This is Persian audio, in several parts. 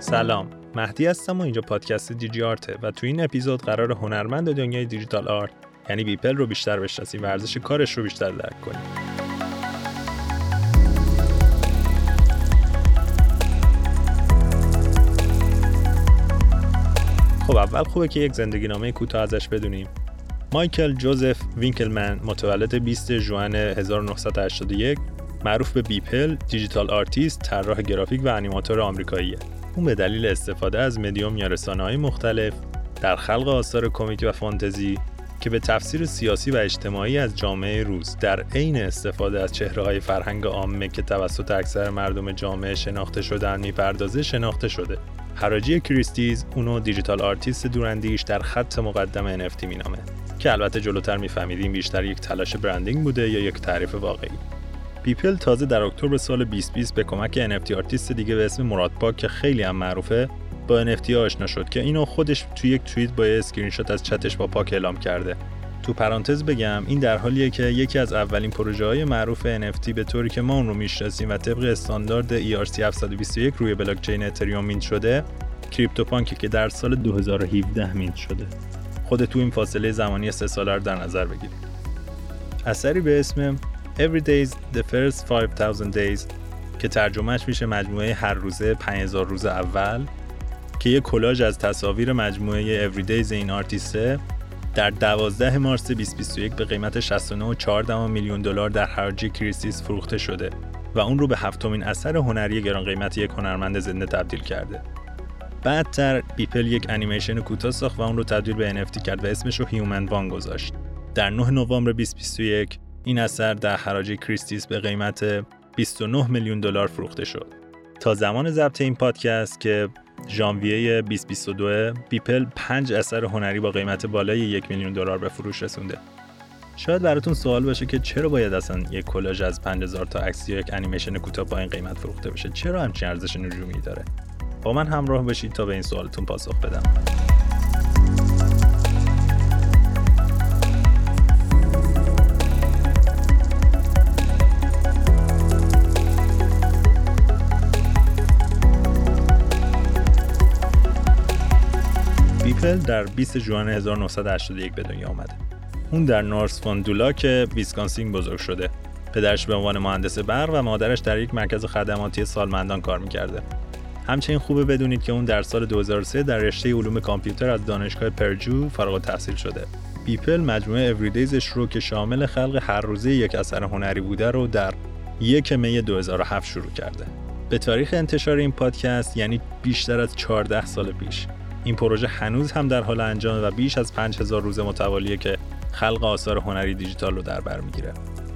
سلام مهدی هستم و اینجا پادکست دیجی آرته و تو این اپیزود قرار هنرمند دنیای دیجیتال آرت یعنی بیپل رو بیشتر بشناسیم و ارزش کارش رو بیشتر درک کنیم. خب اول خوبه که یک زندگی نامه کوتاه ازش بدونیم. مایکل جوزف وینکلمن متولد 20 ژوئن 1981 معروف به بیپل digital artist طراح گرافیک و انیماتور آمریکاییه. اون به دلیل استفاده از مدیوم یا های مختلف در خلق آثار کمیک و فانتزی که به تفسیر سیاسی و اجتماعی از جامعه روز در عین استفاده از چهره های فرهنگ عامه که توسط اکثر مردم جامعه شناخته شدن می‌پردازه شناخته شده. حراجی Christie's اونو digital artist دوراندیش در خط مقدم NFT مینامه که البته جلوتر میفهمیم بیشتر یک تلاش branding بوده یا یک تعریف واقعی. پیپل تازه در اکتبر سال 2020 به کمک NFT artist دیگه به اسم مراد پاک که خیلی هم معروفه با NFT آشنا شد که اینو خودش تو یک توییت با اسکرین شات از چتش با پاک اعلام کرده. تو پرانتز بگم این در حالیه که یکی از اولین پروژه های معروف NFT به طوری که ما اون رو می‌شناسیم و طبق استاندارد ERC 721 روی بلاکچین اتریوم mint شده کریپتوپانکه که در سال 2017 mint شده. خود تو این فاصله زمانی سه ساله رو در نظر بگیرید اثری به اسم Everydays The First 5000 Days که ترجمهش میشه مجموعه هر روزه 5000 روز اول که یه کلاژ از تصاویر مجموعه Everydays این آرتیسته در 12 مارس 2021 به قیمت 69.4 میلیون دلار در حراجی Christie's فروخته شده و اون رو به هفتمین اثر هنری گران قیمت یک هنرمند زنده تبدیل کرده. بعدتر بیپل یک انیمیشن کوتاه ساخت و اون رو تبدیل به NFT کرد و اسمش رو Human One گذاشت. در 9 نوامبر 2021 این اثر در حراج Christie's به قیمت 29 میلیون دلار فروخته شد. تا زمان ضبط این پادکست که ژانویه 2022 بیپل 5 اثر هنری با قیمت بالای یک میلیون دلار به فروش رسونده. شاید براتون سوال باشه که چرا باید اصلا یک کلاژ از 5000 تا عکس یا یک انیمیشن کوتاه با این قیمت فروخته بشه؟ چرا همچین ارزش نجومی داره؟ با من همراه باشید تا به این سوالتون پاسخ بدم. بیپل در 20 ژوئن 1981 به دنیا آمده. اون در نورث لیک ویسکانسین بزرگ شده. پدرش به عنوان مهندس برق و مادرش در یک مرکز خدماتی سالمندان کار می‌کرده. همچنین خوبه بدونید که اون در سال 2003 در رشته علوم کامپیوتر از دانشگاه پردو فارغ التحصیل شده. بیپل مجموعه Everydays ش رو که شامل خلق هر روزه یک اثر هنری بوده رو در یک می 2007 شروع کرده. به تاریخ انتشار این پادکست یعنی بیشتر از 14 سال پیش این پروژه هنوز هم در حال انجام و بیش از 5000 روز متوالیه که خلق آثار هنری دیجیتال رو در بر می‌گیره.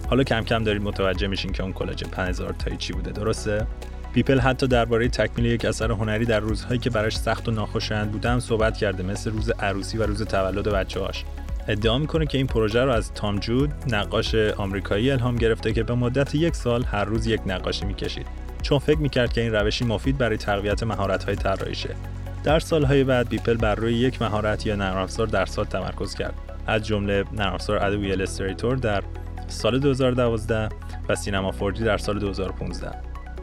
حالا کم کم دارید متوجه میشین که اون کلاژ 5000 تایی چی بوده درسته؟ پیپل حتی درباره تکمیل یک اثر هنری در روزهایی که براش سخت و ناخوشایند بوده صحبت کرده مثل روز عروسی و روز تولد بچه‌هاش. ادعا می‌کنه که این پروژه رو از تام جود نقاش آمریکایی الهام گرفته که به مدت یک سال هر روز یک نقاشی می‌کشید. چون فکر می‌کرد که این روشی مفید برای تقویت مهارت‌های طراحیشه. در سالهای بعد بیپل بر روی یک مهارت یا نرم در سال تمرکز کرد از جمله نرم افزار Adobe Illustrator در سال 2012 و Cinema 4D در سال 2015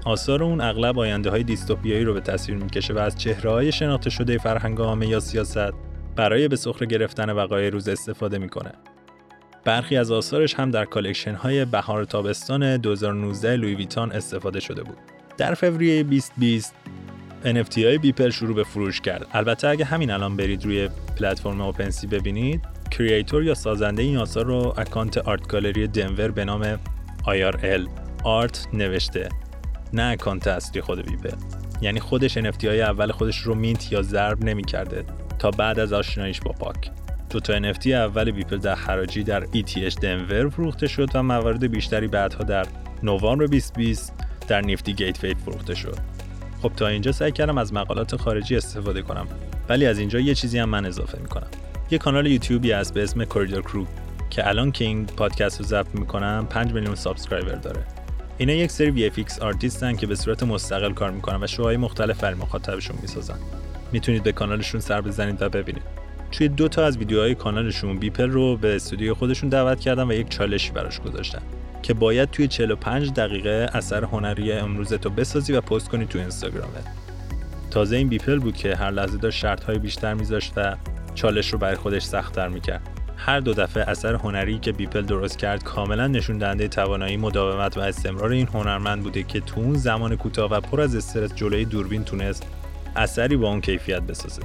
آثار اون اغلب آینده های دیستوپیایی رو به تصویر می‌کشه و از چهره های شناخته شده فرهنگ عامه یا سیاست برای به سخره گرفتن وقایع روز استفاده می‌کنه. برخی از آثارش هم در collection های بهار تابستان 2019 Louis Vuitton استفاده شده بود. در فوریه 2020 NFT های بیپل شروع به فروش کرد. البته اگه همین الان برید روی پلتفرم OpenSea ببینید creator یا سازنده این آثار رو اکانت Art Gallery دنور به نام IRL Art نوشته. نه اکانت اصلی خود بیپل. یعنی خودش NFT های اول خودش رو mint یا ضرب نمی‌کرده تا بعد از آشناییش با پاک. دو تا NFT اول بیپل در حراجی در ETH دنور فروخته شد و موارد بیشتری بعدها در نوامبر 2020 در Nifty Gate فروخته شد. خب تا اینجا سعی کردم از مقالات خارجی استفاده کنم ولی از اینجا یه چیزی هم من اضافه می‌کنم. یه کانال یوتیوبی هست به اسم Corridor Crew که الان که این پادکست رو ضبط می‌کنم 5 میلیون subscriber داره. اینا یک سری VFX artistن که به صورت مستقل کار می‌کنن و شوهای مختلف برای مخاطبشون می‌سازن. می‌تونید به کانالشون سر بزنید و ببینید. توی دو تا از ویدیوهای کانالشون بیپل رو به استودیو خودشون دعوت کردن و یک چالشی براش گذاشتن که باید توی 45 دقیقه اثر هنری امروز تو بسازی و پست کنی تو اینستاگرامت. تازه این بیپل بود که هر لحظه داشت شرط بیشتر میذاشت و چالش رو برای خودش سختتر می‌کرد. هر دو دفعه اثر هنری که بیپل درست کرد کاملا نشون دهنده توانایی مداومت و استمرار این هنرمند بوده که تو اون زمان کوتاه و پر از استرس جلوی دوربین تونست اثری با اون کیفیت بسازه.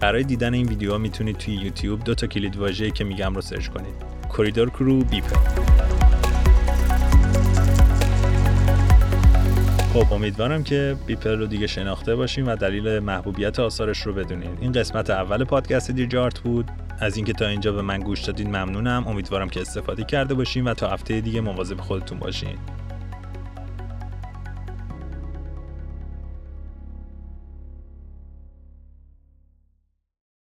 برای دیدن این ویدیوها می‌تونید توی یوتیوب دو تا کلید واژه‌ای که میگم رو سرچ کنید. کوریدور کرو بیپل. خب امیدوارم که بیپل رو دیگه شناخته باشیم و دلیل محبوبیت آثارش رو بدونید این قسمت اول پادکست دیجارت بود. از اینکه تا اینجا به من گوش دادین ممنونم. امیدوارم که استفاده کرده باشین و تا هفته دیگه مواظب خودتون باشین.